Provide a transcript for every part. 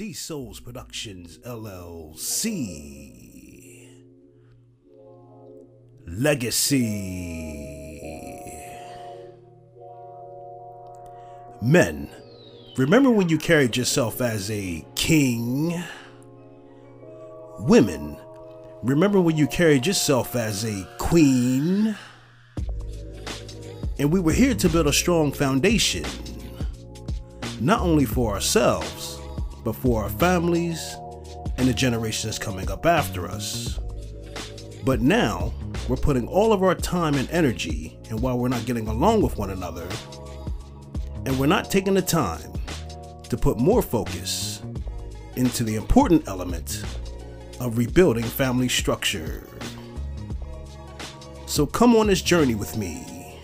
D Souls Productions LLC. Legacy. Men, remember when you carried yourself as a king? Women, remember when you carried yourself as a queen? And we were here to build a strong foundation, not only for ourselves, but for our families and the generations coming up after us. But now, we're putting all of our time and energy, and while we're not getting along with one another, and we're not taking the time to put more focus into the important element of rebuilding family structure. So come on this journey with me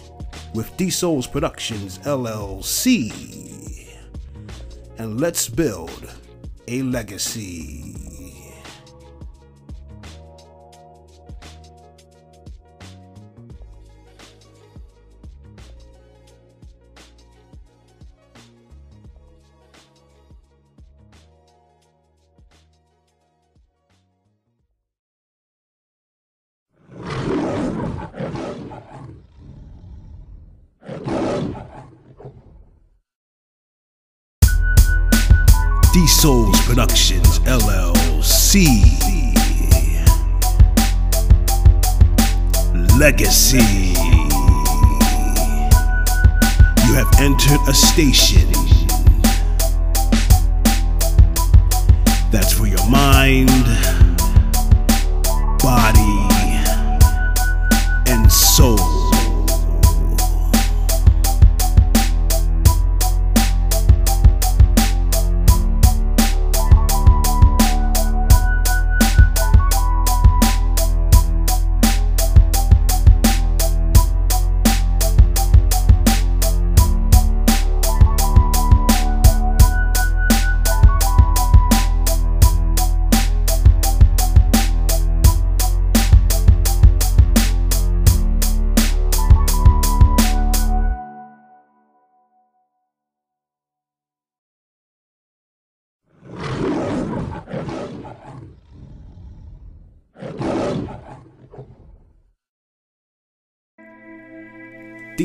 with D Souls Productions LLC and let's build a legacy. D Souls Productions LLC. Legacy. You have entered a station that's for your mind, body, and soul.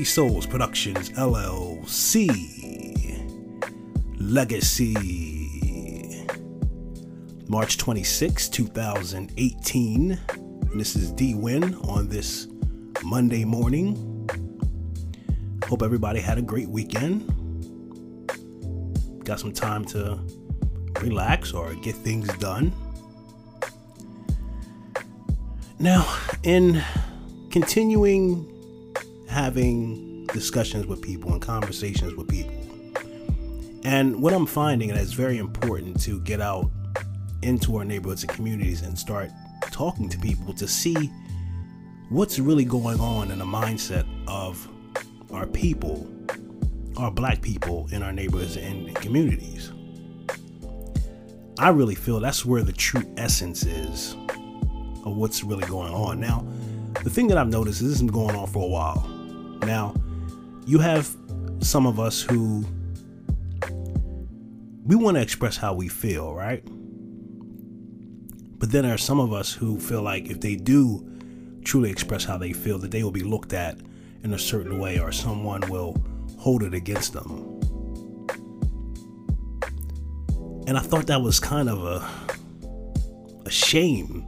Souls Productions LLC Legacy March 26, 2018. And this is D Win on this Monday morning. Hope everybody had a great weekend. Got some time to relax or get things done. Now, in continuing having discussions with people and conversations with people. And what I'm finding, and it's very important to get out into our neighborhoods and communities and start talking to people to see what's really going on in the mindset of our people, our black people in our neighborhoods and communities. I really feel that's where the true essence is of what's really going on. Now, the thing that I've noticed is this has been going on for a while. Now, you have some of us who we want to express how we feel, right? But then there are some of us who feel like if they do truly express how they feel, that they will be looked at in a certain way or someone will hold it against them. And I thought that was kind of a a shame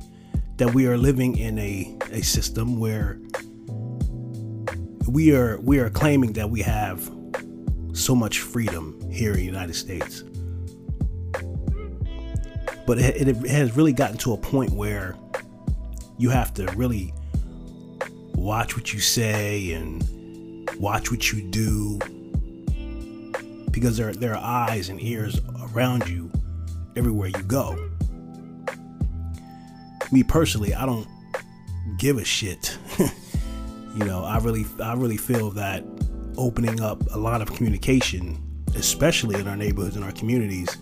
that we are living in a, a system where we are we are claiming that we have so much freedom here in the United States. But it, it has really gotten to a point where you have to really watch what you say and watch what you do because there, there are eyes and ears around you everywhere you go. Me personally, I don't give a shit. You know, I really I really feel that opening up a lot of communication, especially in our neighborhoods and our communities,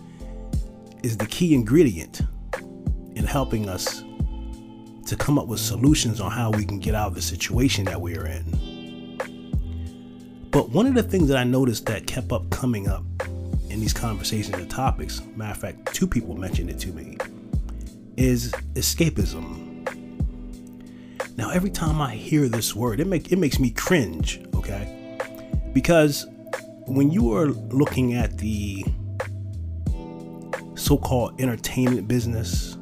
is the key ingredient in helping us to come up with solutions on how we can get out of the situation that we are in. But one of the things that I noticed that kept up coming up in these conversations and topics, matter of fact, two people mentioned it to me, is escapism. Now, every time I hear this word, it make it makes me cringe. Okay, because when you are looking at the so-called entertainment business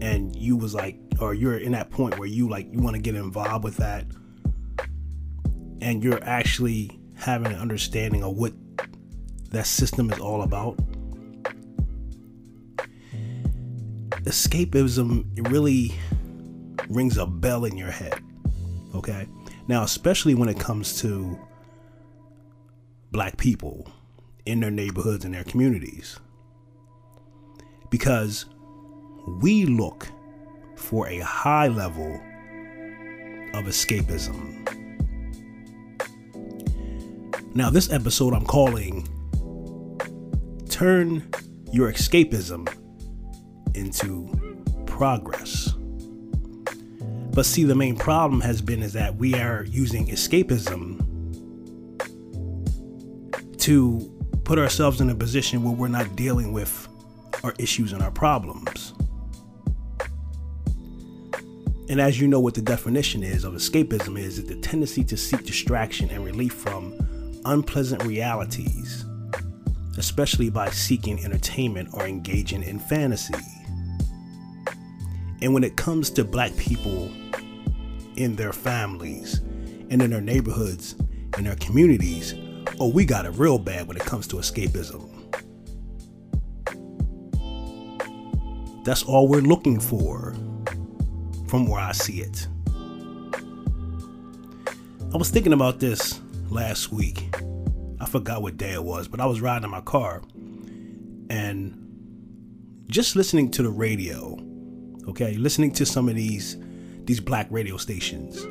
and you was like or you're in that point where you like you want to get involved with that and you're actually having an understanding of what that system is all about escapism really rings a bell in your head okay now especially when it comes to black people in their neighborhoods and their communities. Because we look for a high level of escapism. Now, this episode I'm calling Turn Your Escapism into Progress. But see, the main problem has been is that we are using escapism to put ourselves in a position where we're not dealing with our issues and our problems. And as you know what the definition is of escapism is, it's the tendency to seek distraction and relief from unpleasant realities, especially by seeking entertainment or engaging in fantasy. And when it comes to black people in their families and in their neighborhoods and their communities, oh, we got it real bad when it comes to escapism. That's all we're looking for from where I see it. I was thinking about this last week. I forgot what day it was, but I was riding in my car and just listening to the radio, okay, listening to some of these these black radio stations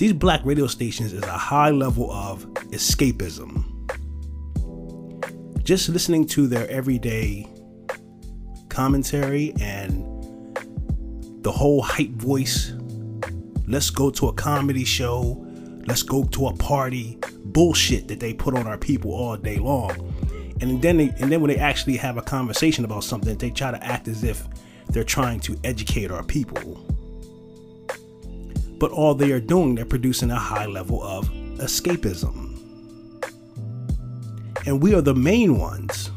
these black radio stations is a high level of escapism. Just listening to their everyday commentary and the whole hype voice. Let's go to a comedy show. Let's go to a party. Bullshit that they put on our people all day long. And then they, and then when they actually have a conversation about something, they try to act as if they're trying to educate our people but all they are doing, they're producing a high level of escapism. And we are the main ones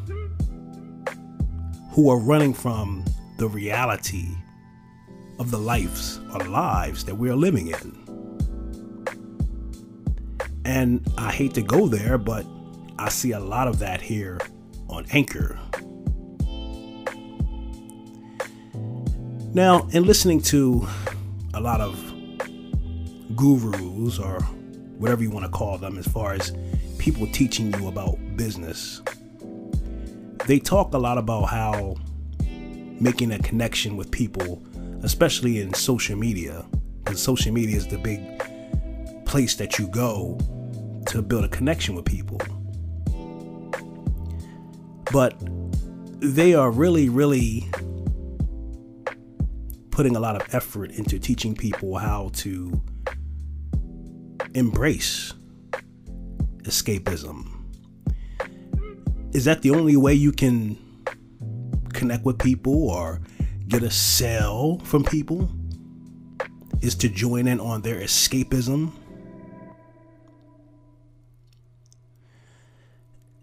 who are running from the reality of the lives or lives that we are living in. And I hate to go there, but I see a lot of that here on Anchor. Now, in listening to a lot of gurus or whatever you want to call them, as far as people teaching you about business. They talk a lot about how making a connection with people, especially in social media, because social media is the big place that you go to build a connection with people. But they are really, really putting a lot of effort into teaching people how to embrace escapism. Is that the only way you can connect with people or get a sale from people? Is to join in on their escapism?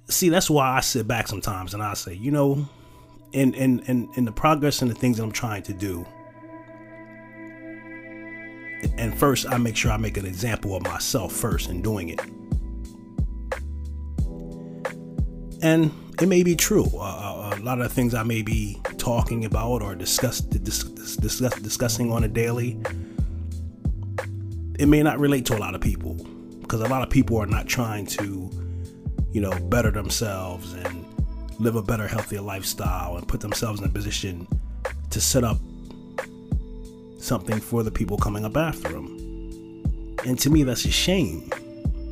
See, that's why I sit back sometimes and I say, you know, in in in, in the progress and the things that I'm trying to do, and first I make sure I make an example of myself first in doing it. And it may be true. Uh, a lot of the things I may be talking about or discuss, discuss, discussing on a daily, it may not relate to a lot of people because a lot of people are not trying to, you know, better themselves and live a better, healthier lifestyle and put themselves in a position to set up something for the people coming up after him. And to me, that's a shame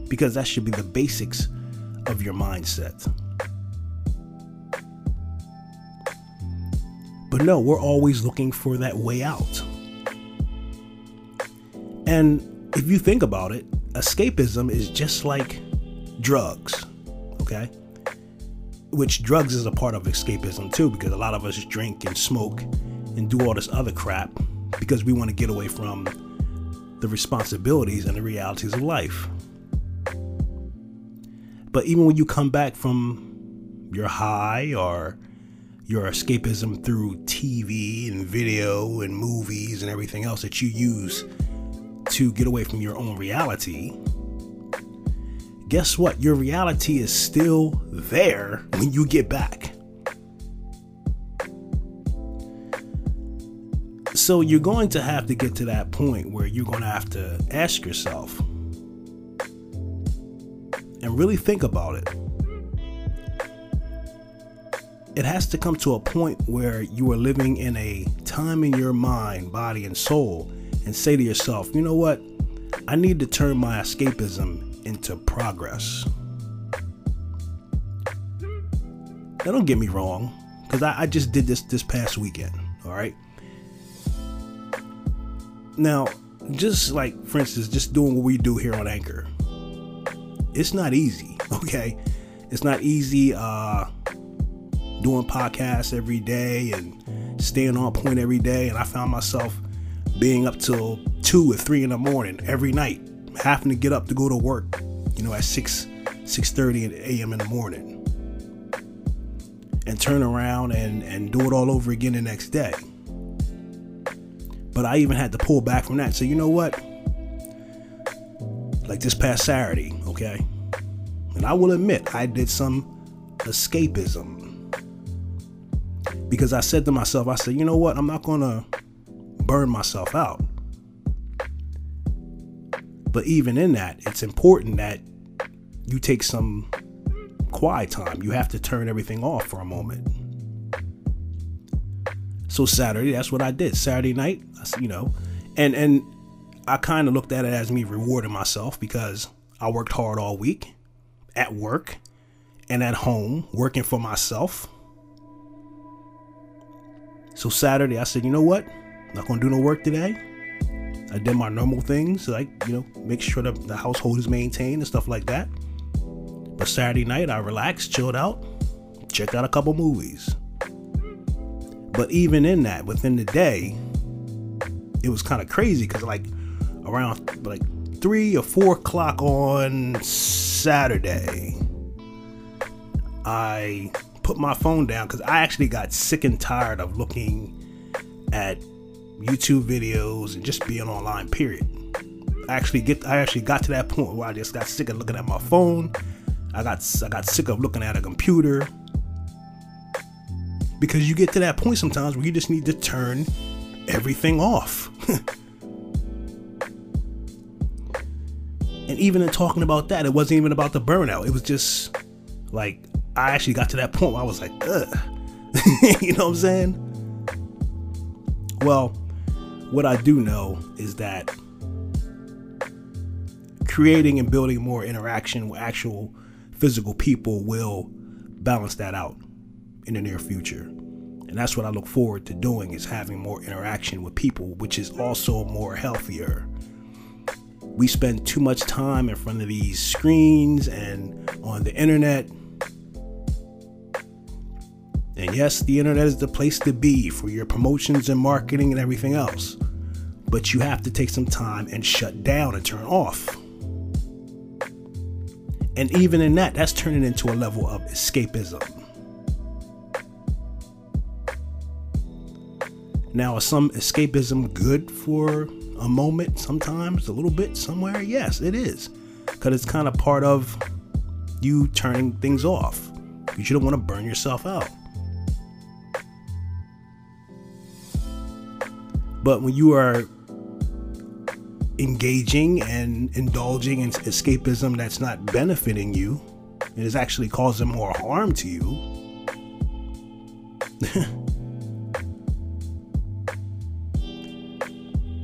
because that should be the basics of your mindset. But no, we're always looking for that way out. And if you think about it, escapism is just like drugs. okay? Which drugs is a part of escapism too, because a lot of us drink and smoke and do all this other crap because we want to get away from the responsibilities and the realities of life. But even when you come back from your high or your escapism through TV and video and movies and everything else that you use to get away from your own reality, guess what? Your reality is still there when you get back. So you're going to have to get to that point where you're going to have to ask yourself and really think about it. It has to come to a point where you are living in a time in your mind, body, and soul and say to yourself, you know what? I need to turn my escapism into progress. Now, don't get me wrong, because I, I just did this this past weekend, all right? Now, just like, for instance, just doing what we do here on Anchor, it's not easy, okay? It's not easy uh, doing podcasts every day and staying on point every day. And I found myself being up till two or three in the morning every night, having to get up to go to work, you know, at six, six thirty a.m. in the morning, and turn around and and do it all over again the next day. But I even had to pull back from that. So you know what? Like this past Saturday, okay, and I will admit I did some escapism because I said to myself, I said, you know what? I'm not gonna burn myself out. But even in that, it's important that you take some quiet time. You have to turn everything off for a moment. So Saturday, that's what I did. Saturday night, you know, and and I kind of looked at it as me rewarding myself because I worked hard all week at work and at home working for myself. So Saturday, I said, you know what? Not gonna do no work today. I did my normal things, like you know, make sure the, the household is maintained and stuff like that. But Saturday night, I relaxed, chilled out, checked out a couple movies. But even in that, within the day, it was kind of crazy because like around like three or four o'clock on Saturday, I put my phone down because I actually got sick and tired of looking at YouTube videos and just being online. Period. I actually get I actually got to that point where I just got sick of looking at my phone. I got I got sick of looking at a computer. Because you get to that point sometimes where you just need to turn everything off. and even in talking about that, it wasn't even about the burnout. It was just like I actually got to that point where I was like, ugh. you know what I'm saying? Well, what I do know is that creating and building more interaction with actual physical people will balance that out in the near future. And that's what I look forward to doing is having more interaction with people, which is also more healthier. We spend too much time in front of these screens and on the internet. And yes, the internet is the place to be for your promotions and marketing and everything else but you have to take some time and shut down and turn off. And even in that, that's turning into a level of escapism. Now, is some escapism good for a moment, sometimes, a little bit, somewhere? Yes, it is. Because it's kind of part of you turning things off. You don't want to burn yourself out. But when you are engaging and indulging in escapism that's not benefiting you it is actually causing more harm to you.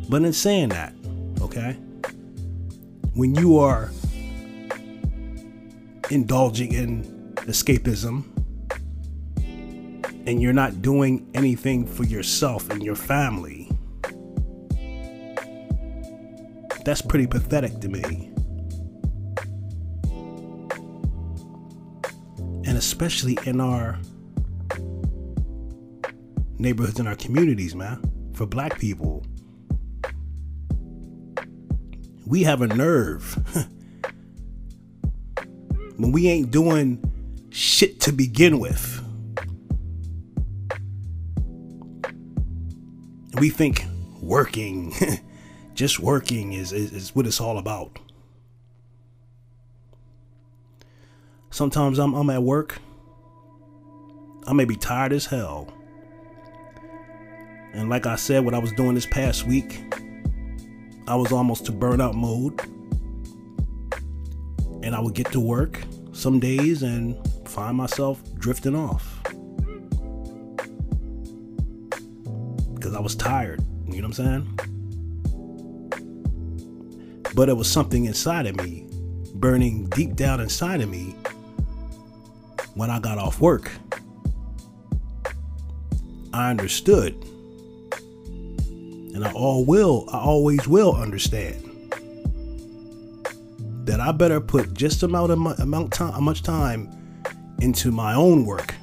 but in saying that, okay, when you are indulging in escapism and you're not doing anything for yourself and your family, That's pretty pathetic to me. And especially in our neighborhoods and our communities, man. For black people, we have a nerve when we ain't doing shit to begin with. We think working, just working is, is, is what it's all about. Sometimes I'm, I'm at work. I may be tired as hell. And like I said, what I was doing this past week, I was almost to burnout mode. And I would get to work some days and find myself drifting off. Because I was tired. You know what I'm saying? But it was something inside of me, burning deep down inside of me when I got off work. I understood. And I all will, I always will understand that I better put just amount of amount time, much time into my own work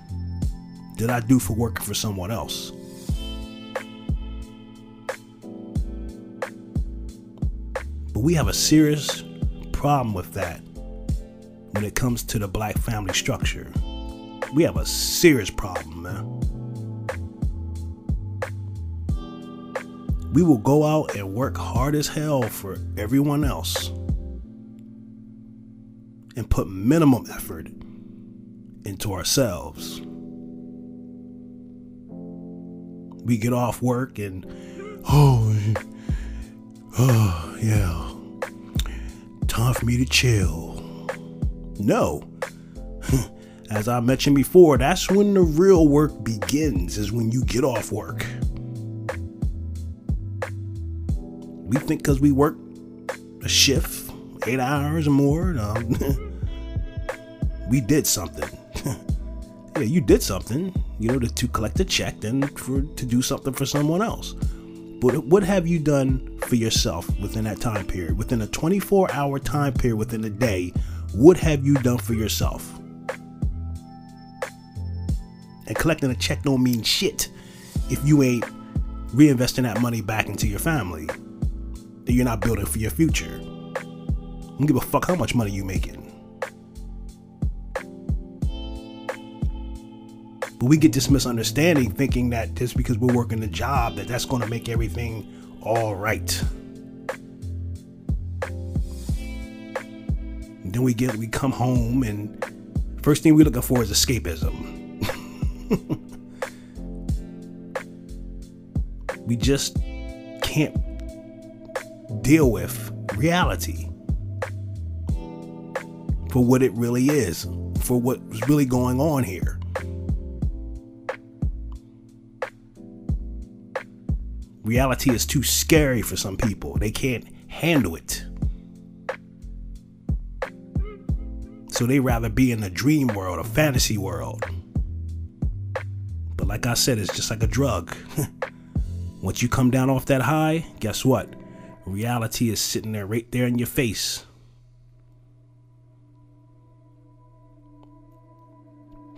that I do for working for someone else. But we have a serious problem with that when it comes to the black family structure. We have a serious problem, man. We will go out and work hard as hell for everyone else and put minimum effort into ourselves. We get off work and, oh, oh, yeah, time for me to chill. No. As I mentioned before, that's when the real work begins, is when you get off work. We think because we work a shift, eight hours or more, um, we did something. yeah, you did something, you know, to, to collect a check and for to do something for someone else. But what have you done for yourself within that time period? Within a 24 hour time period within a day, what have you done for yourself? And collecting a check don't mean shit if you ain't reinvesting that money back into your family that you're not building for your future. I don't give a fuck how much money you're making. But we get this misunderstanding thinking that just because we're working a job that that's going to make everything all right. And then we get we come home and first thing we're looking for is escapism. we just can't deal with reality for what it really is, for what's really going on here. Reality is too scary for some people. They can't handle it. So they rather be in a dream world, a fantasy world. But like I said, it's just like a drug. Once you come down off that high, guess what? Reality is sitting there right there in your face.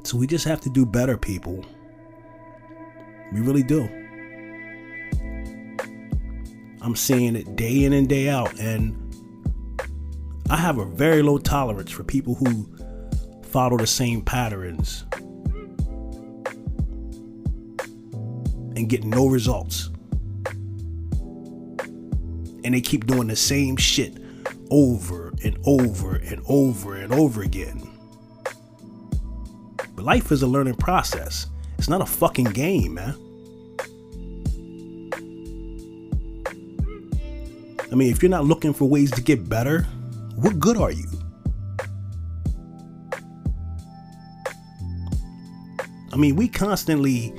So we just have to do better, people. We really do. I'm seeing it day in and day out, and I have a very low tolerance for people who follow the same patterns and get no results. And they keep doing the same shit over and over and over and over again. But life is a learning process. It's not a fucking game, man. I mean, if you're not looking for ways to get better, what good are you? I mean, we constantly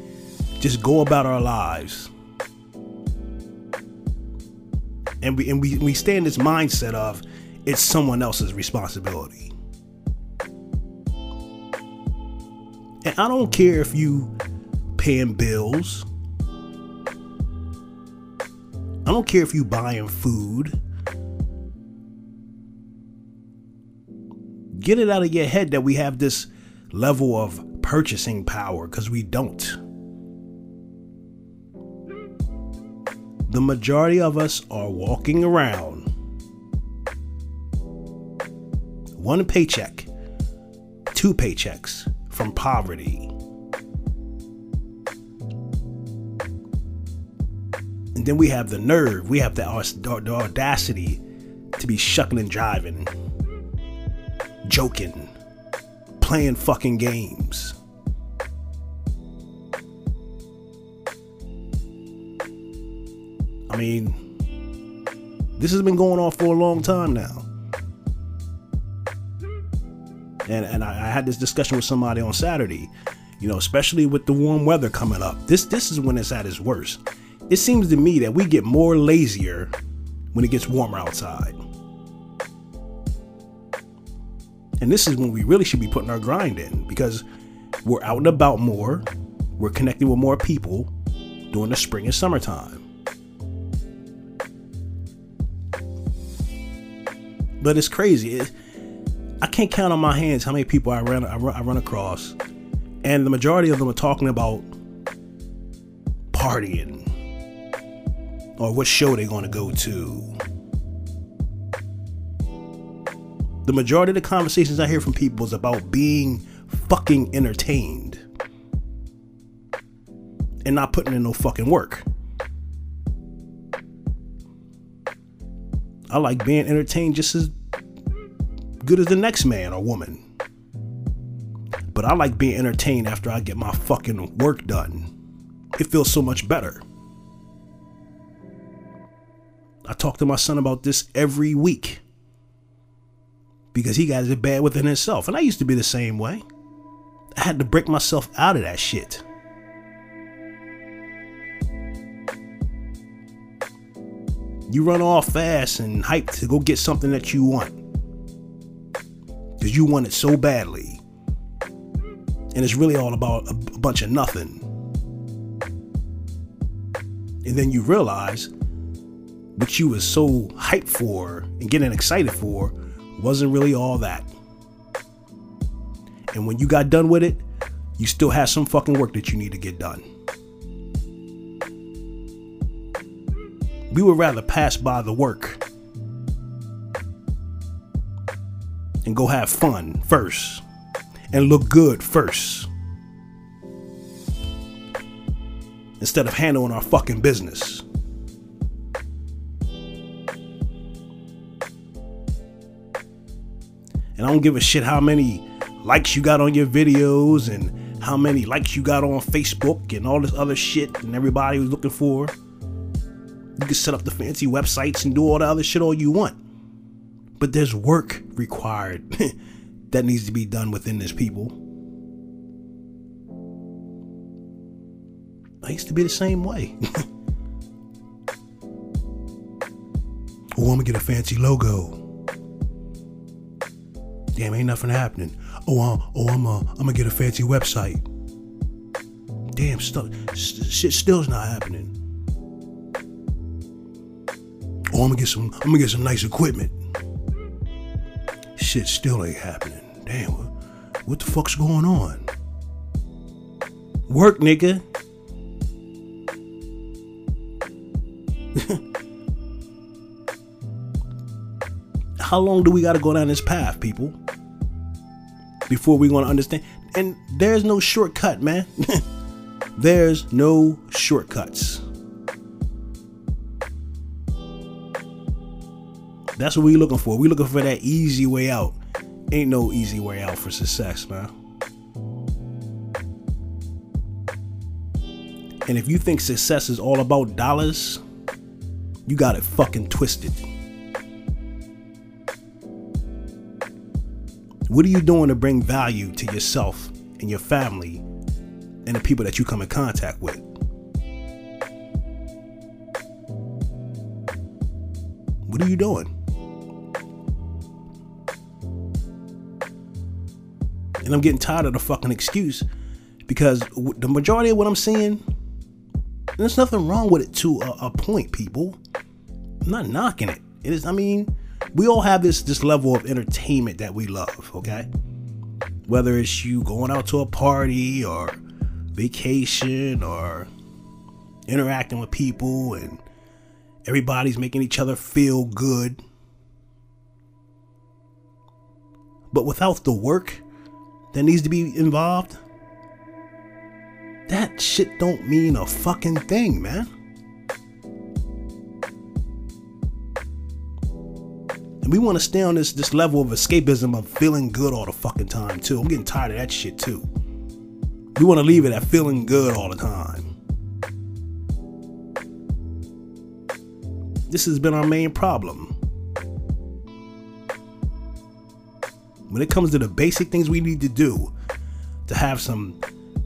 just go about our lives. And we and we, we stay in this mindset of it's someone else's responsibility. And I don't care if you paying bills. I don't care if you buying food. Get it out of your head that we have this level of purchasing power because we don't. The majority of us are walking around one paycheck, two paychecks from poverty. And then we have the nerve, we have the, the audacity to be shucking and driving, joking, playing fucking games. I mean, this has been going on for a long time now. And, and I, I had this discussion with somebody on Saturday, you know, especially with the warm weather coming up. This this is when it's at its worst. It seems to me that we get more lazier when it gets warmer outside. And this is when we really should be putting our grind in because we're out and about more, we're connecting with more people during the spring and summertime. But it's crazy. It, I can't count on my hands how many people I run, I run I run across, and the majority of them are talking about partying or what show they're going to go to. The majority of the conversations I hear from people is about being fucking entertained and not putting in no fucking work. I like being entertained just as good as the next man or woman. But I like being entertained after I get my fucking work done. It feels so much better. I talk to my son about this every week because he got it bad within himself. And I used to be the same way. I had to break myself out of that shit. You run off fast and hype to go get something that you want. Because you want it so badly. And it's really all about a, a bunch of nothing. And then you realize what you was so hyped for and getting excited for wasn't really all that. And when you got done with it, you still have some fucking work that you need to get done. We would rather pass by the work and go have fun first and look good first instead of handling our fucking business. And I don't give a shit how many likes you got on your videos and how many likes you got on Facebook and all this other shit and everybody was looking for. You can set up the fancy websites and do all the other shit all you want. But there's work required that needs to be done within this people. I used to be the same way. oh, I'm gonna get a fancy logo. Damn, ain't nothing happening. Oh, uh, oh, I'm uh, I'm gonna get a fancy website. Damn, stuff, shit still's not happening. Oh, I'm gonna get some. I'm gonna get some nice equipment. Shit still ain't happening. Damn, what, the fuck's going on? Work, nigga. How long do we gotta go down this path, people? Before we gonna understand. And there's no shortcut, man. there's no shortcuts. That's what we looking for. We looking for that easy way out. Ain't no easy way out for success, man. And if you think success is all about dollars, you got it fucking twisted. What are you doing to bring value to yourself and your family and the people that you come in contact with? What are you doing? And I'm getting tired of the fucking excuse because the majority of what I'm seeing, there's nothing wrong with it to a, a point, people. I'm not knocking it. It is, I mean, we all have this this level of entertainment that we love, okay? Whether it's you going out to a party or vacation or interacting with people and everybody's making each other feel good. But without the work that needs to be involved, that shit don't mean a fucking thing, man. And we want to stay on this this level of escapism of feeling good all the fucking time too. I'm getting tired of that shit too. We want to leave it at feeling good all the time. This has been our main problem. When it comes to the basic things we need to do to have some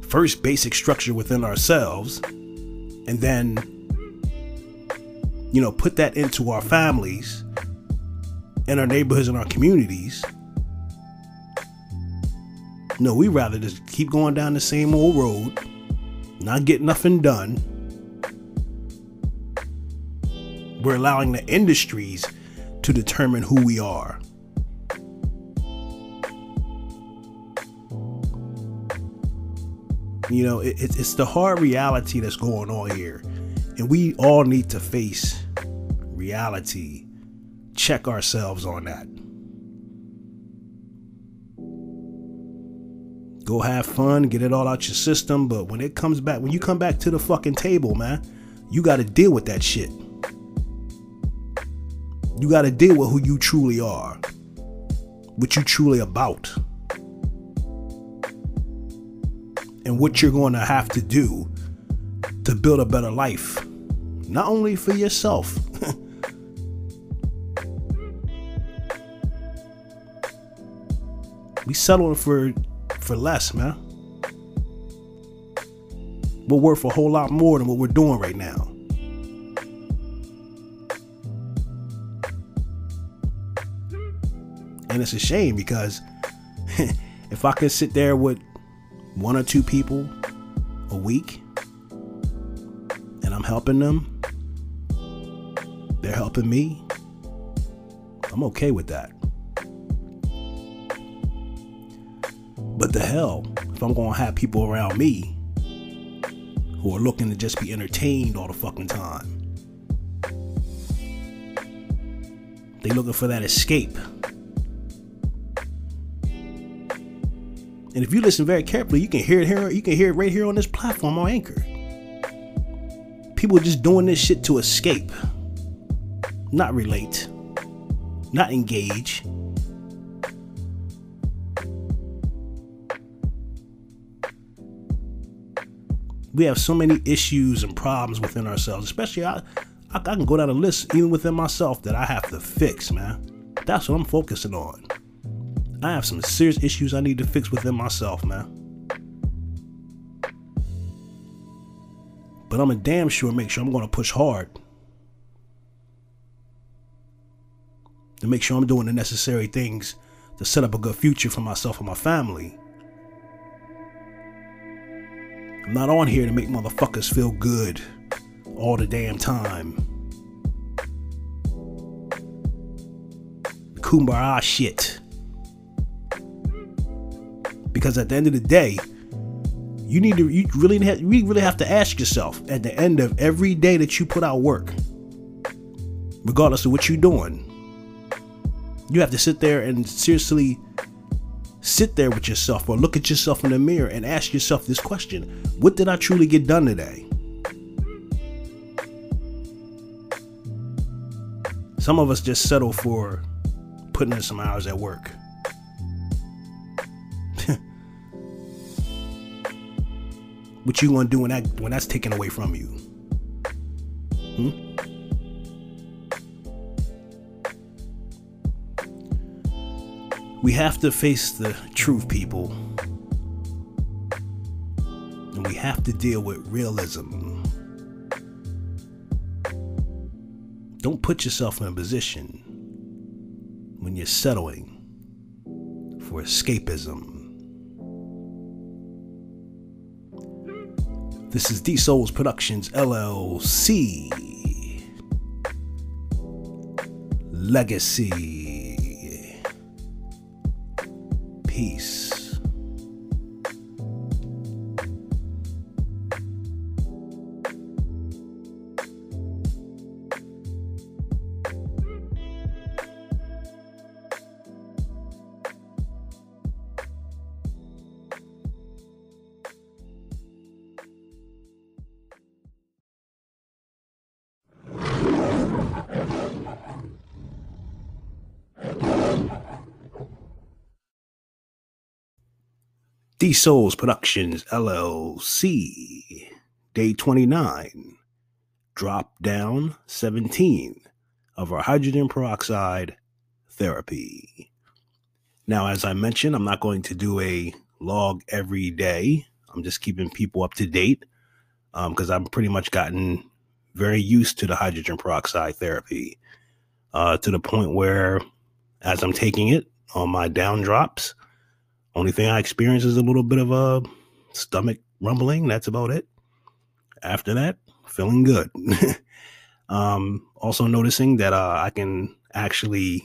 first basic structure within ourselves and then you know put that into our families in our neighborhoods and our communities. No, we rather just keep going down the same old road, not get nothing done. We're allowing the industries to determine who we are. You know, it, it's the hard reality that's going on here. And we all need to face reality check ourselves on that. Go have fun, get it all out your system, but when it comes back, when you come back to the fucking table, man, you got to deal with that shit. You got to deal with who you truly are, what you truly about, and what you're going to have to do to build a better life, not only for yourself. We settling for for less, man. We're worth a whole lot more than what we're doing right now. And it's a shame because if I could sit there with one or two people a week and I'm helping them, they're helping me, I'm okay with that. But the hell, if I'm gonna have people around me who are looking to just be entertained all the fucking time. They looking for that escape. And if you listen very carefully, you can hear it here. You can hear it right here on this platform on Anchor. People are just doing this shit to escape, not relate, not engage. we have so many issues and problems within ourselves, especially I, I, I can go down a list even within myself that I have to fix, man. That's what I'm focusing on. I have some serious issues I need to fix within myself, man. But I'm a damn sure make sure I'm going to push hard to make sure I'm doing the necessary things to set up a good future for myself and my family. I'm not on here to make motherfuckers feel good all the damn time. Kumbaya shit. Because at the end of the day, you need to you really have, you really have to ask yourself at the end of every day that you put out work, regardless of what you're doing, you have to sit there and seriously sit there with yourself or look at yourself in the mirror and ask yourself this question What did I truly get done today? Some of us just settle for putting in some hours at work. What you gonna do when that when that's taken away from you? Hmm? We have to face the truth, people. And we have to deal with realism. Don't put yourself in a position when you're settling for escapism. This is D Souls Productions LLC. Legacy. Peace. D Souls Productions LLC, day 29, drop down 17 of our hydrogen peroxide therapy. Now, as I mentioned, I'm not going to do a log every day. I'm just keeping people up to date because um, I've pretty much gotten very used to the hydrogen peroxide therapy uh, to the point where, as I'm taking it on my down drops, only thing I experience is a little bit of a stomach rumbling. That's about it. After that, feeling good. um, also noticing that uh, I can actually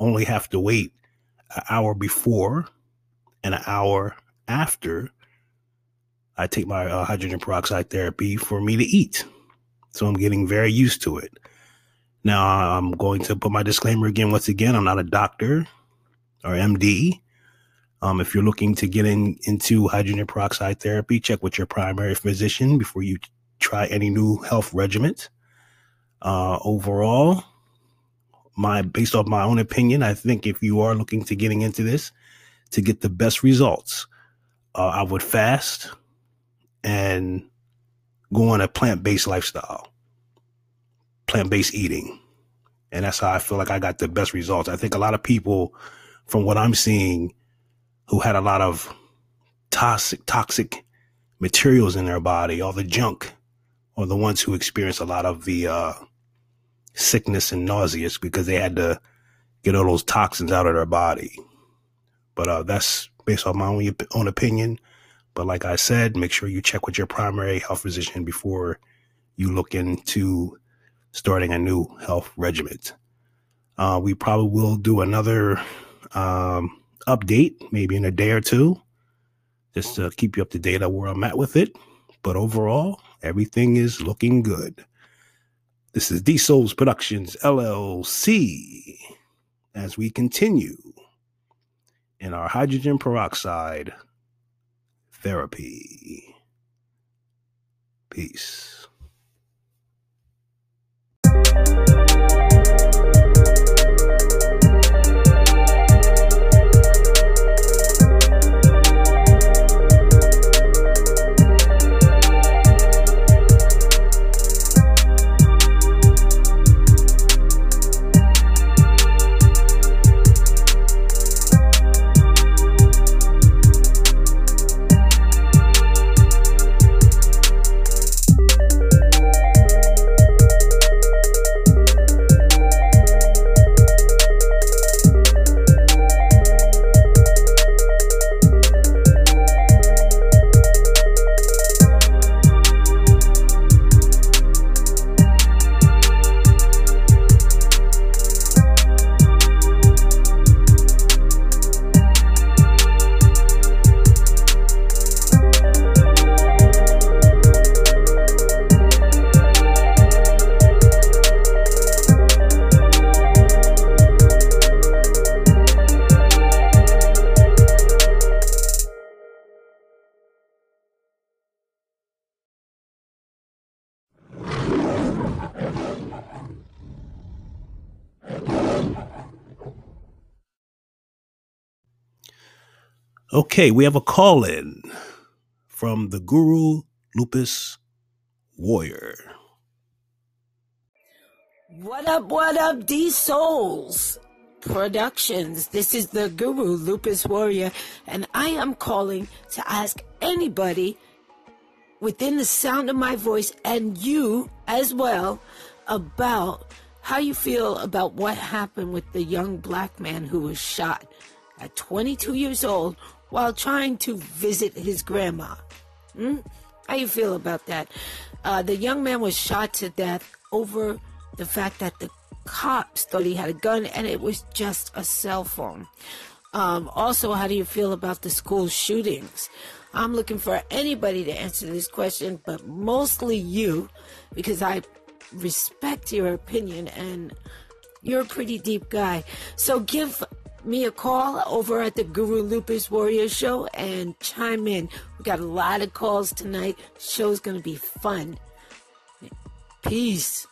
only have to wait an hour before and an hour after I take my uh, hydrogen peroxide therapy for me to eat. So I'm getting very used to it. Now I'm going to put my disclaimer again. Once again, I'm not a doctor or MD. Um, if you're looking to get in, into hydrogen peroxide therapy, check with your primary physician before you try any new health regimen. Uh, overall, my based off my own opinion, I think if you are looking to getting into this to get the best results, uh, I would fast and go on a plant based lifestyle, plant based eating, and that's how I feel like I got the best results. I think a lot of people, from what I'm seeing, who had a lot of toxic toxic materials in their body, all the junk, or the ones who experienced a lot of the uh, sickness and nauseous because they had to get all those toxins out of their body. But uh, that's based on my own, own opinion. But like I said, make sure you check with your primary health physician before you look into starting a new health regimen. Uh, we probably will do another um, update maybe in a day or two just to keep you up to date on where I'm at with it. But overall, everything is looking good. This is D Souls Productions LLC as we continue in our hydrogen peroxide therapy. Peace. Okay, we have a call in from the Guru Lupus Warrior. What up, what up, D Souls Productions? This is the Guru Lupus Warrior, and I am calling to ask anybody within the sound of my voice and you as well about how you feel about what happened with the young black man who was shot at 22 years old while trying to visit his grandma. Hmm? How you feel about that? Uh, the young man was shot to death over the fact that the cops thought he had a gun and it was just a cell phone. Um, also, how do you feel about the school shootings? I'm looking for anybody to answer this question, but mostly you, because I respect your opinion and you're a pretty deep guy. So give me a call over at the Guru Lupus Warrior Show and chime in. We got a lot of calls tonight. Show's gonna be fun. Peace.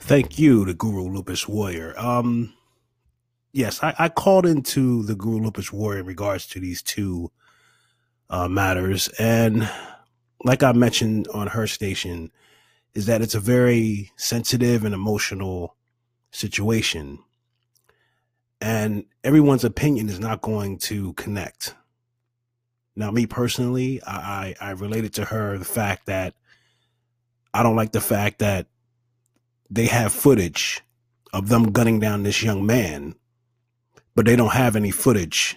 Thank you, the Guru Lupus Warrior. Um, yes, I, I called into the Guru Lupus Warrior in regards to these two uh, matters. And like I mentioned on her station, is that it's a very sensitive and emotional situation. And everyone's opinion is not going to connect. Now, me personally, I, I, related to her the fact that I don't like the fact that they have footage of them gunning down this young man, but they don't have any footage.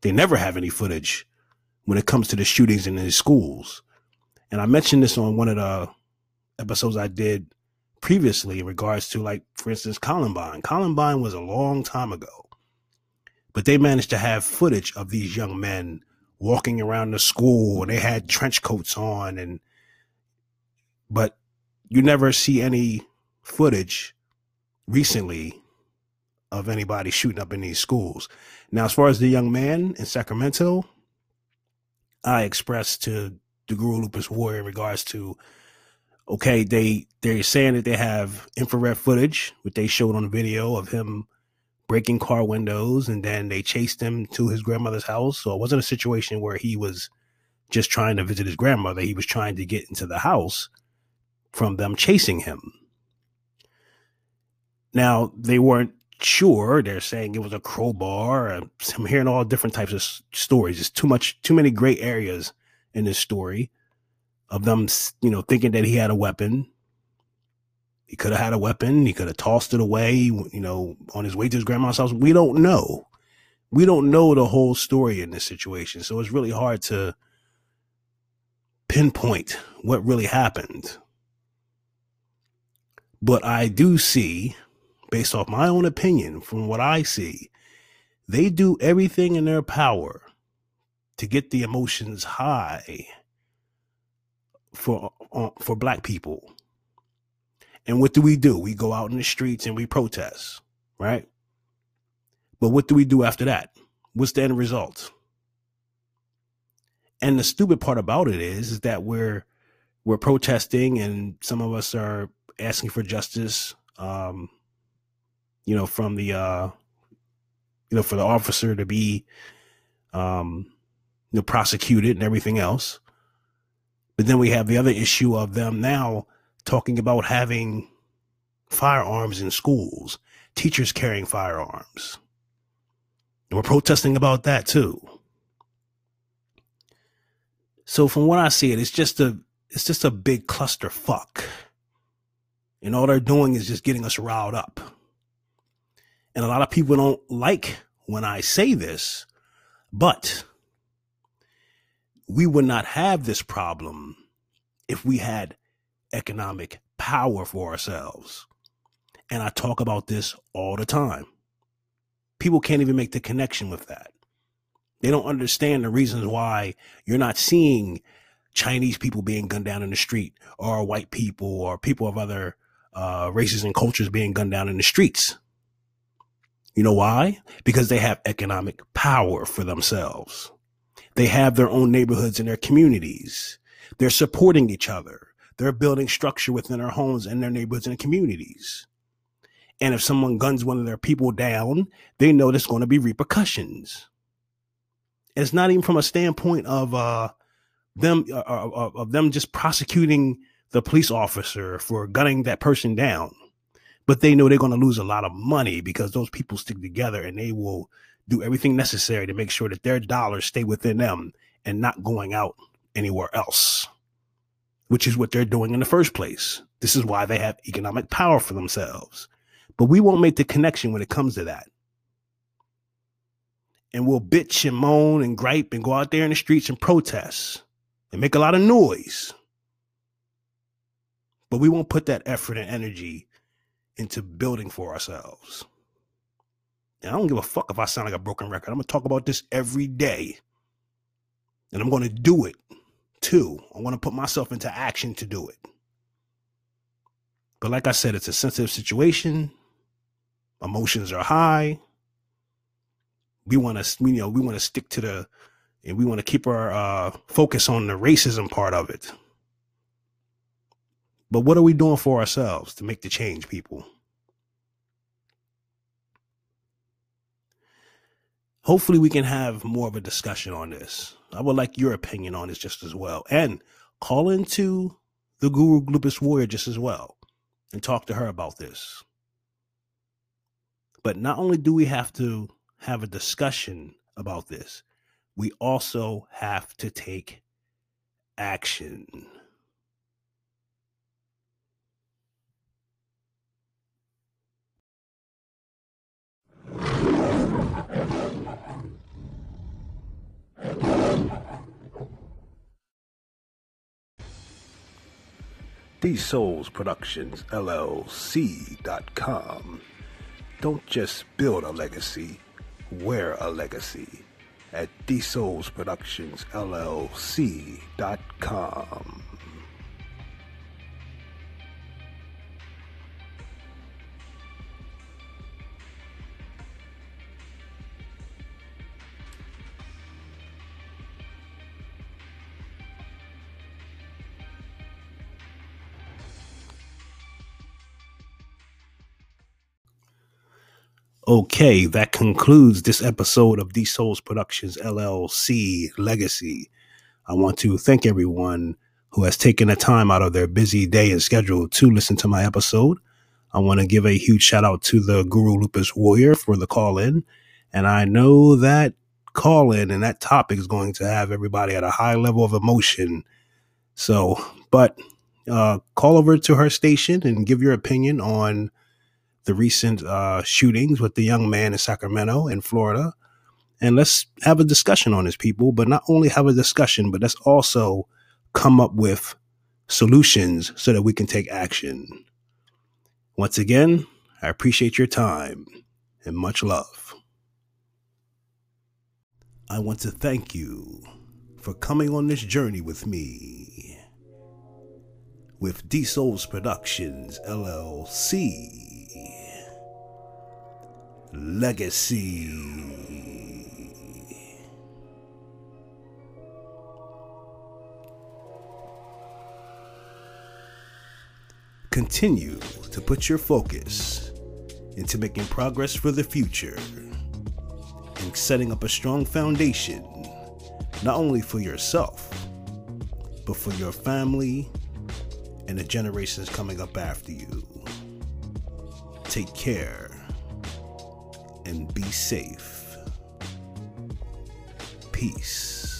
They never have any footage when it comes to the shootings in these schools. And I mentioned this on one of the episodes I did previously in regards to, like, for instance, Columbine. Columbine was a long time ago, but they managed to have footage of these young men walking around the school and they had trench coats on and but you never see any footage recently of anybody shooting up in these schools. Now, as far as the young man in Sacramento, I expressed to the Guru Lupus Warrior in regards to okay, they they're saying that they have infrared footage, which they showed on video of him breaking car windows, and then they chased him to his grandmother's house. So it wasn't a situation where he was just trying to visit his grandmother; he was trying to get into the house from them chasing him. Now they weren't sure. They're saying it was a crowbar. I'm hearing all different types of stories. There's too much, too many gray areas in this story of them, you know, thinking that he had a weapon. He could have had a weapon. He could have tossed it away, you know, on his way to his grandma's house. We don't know. We don't know the whole story in this situation. So it's really hard to pinpoint what really happened. But I do see based off my own opinion, from what I see, they do everything in their power to get the emotions high for uh, for black people. And what do we do? We go out in the streets and we protest, right? But what do we do after that? What's the end result? And the stupid part about it is, is that we're we're protesting and some of us are asking for justice. Um, you know, from the, uh, you know, for the officer to be, um, you know, prosecuted and everything else. But then we have the other issue of them now talking about having firearms in schools, teachers carrying firearms. And we're protesting about that too. So from what I see it, it's just a it's just a big cluster fuck. And all they're doing is just getting us riled up. And a lot of people don't like when I say this, but we would not have this problem if we had economic power for ourselves. And I talk about this all the time. People can't even make the connection with that. They don't understand the reasons why you're not seeing Chinese people being gunned down in the street or white people or people of other uh, races and cultures being gunned down in the streets. You know why? Because they have economic power for themselves. They have their own neighborhoods and their communities. They're supporting each other. They're building structure within their homes and their neighborhoods and communities. And if someone guns one of their people down, they know there's going to be repercussions. it's not even from a standpoint of uh, them uh, uh of them just prosecuting the police officer for gunning that person down but they know they're going to lose a lot of money because those people stick together and they will do everything necessary to make sure that their dollars stay within them and not going out anywhere else, which is what they're doing in the first place. This is why they have economic power for themselves. But we won't make the connection when it comes to that. And we'll bitch and moan and gripe and go out there in the streets and protest and make a lot of noise. But we won't put that effort and energy into building for ourselves. And I don't give a fuck if I sound like a broken record. I'm going to talk about this every day. And I'm going to do it too. I want to put myself into action to do it. But like I said, it's a sensitive situation. Emotions are high. We want to, you know, we want to stick to the, and we want to keep our uh, focus on the racism part of it. But what are we doing for ourselves to make the change, people? Hopefully we can have more of a discussion on this. I would like your opinion on this just as well. And call into the Guru Lupus Warrior just as well and talk to her about this. But not only do we have to have a discussion about this, we also have to take action. Souls Productions LLC.com. Don't just build a legacy, wear a legacy at These Okay, that concludes this episode of The Souls Productions LLC Legacy. I want to thank everyone who has taken the time out of their busy day and schedule to listen to my episode. I want to give a huge shout out to the Guru Lupus Warrior for the call in. And I know that call in and that topic is going to have everybody at a high level of emotion. So, but uh, call over to her station and give your opinion on the recent uh, shootings with the young man in Sacramento in Florida. And let's have a discussion on this, people. But not only have a discussion, but let's also come up with solutions so that we can take action. Once again, I appreciate your time and much love. I want to thank you for coming on this journey with me. With D Souls Productions LLC Legacy. Continue to put your focus into making progress for the future and setting up a strong foundation, not only for yourself, but for your family and the generations coming up after you. Take care and be safe. Peace.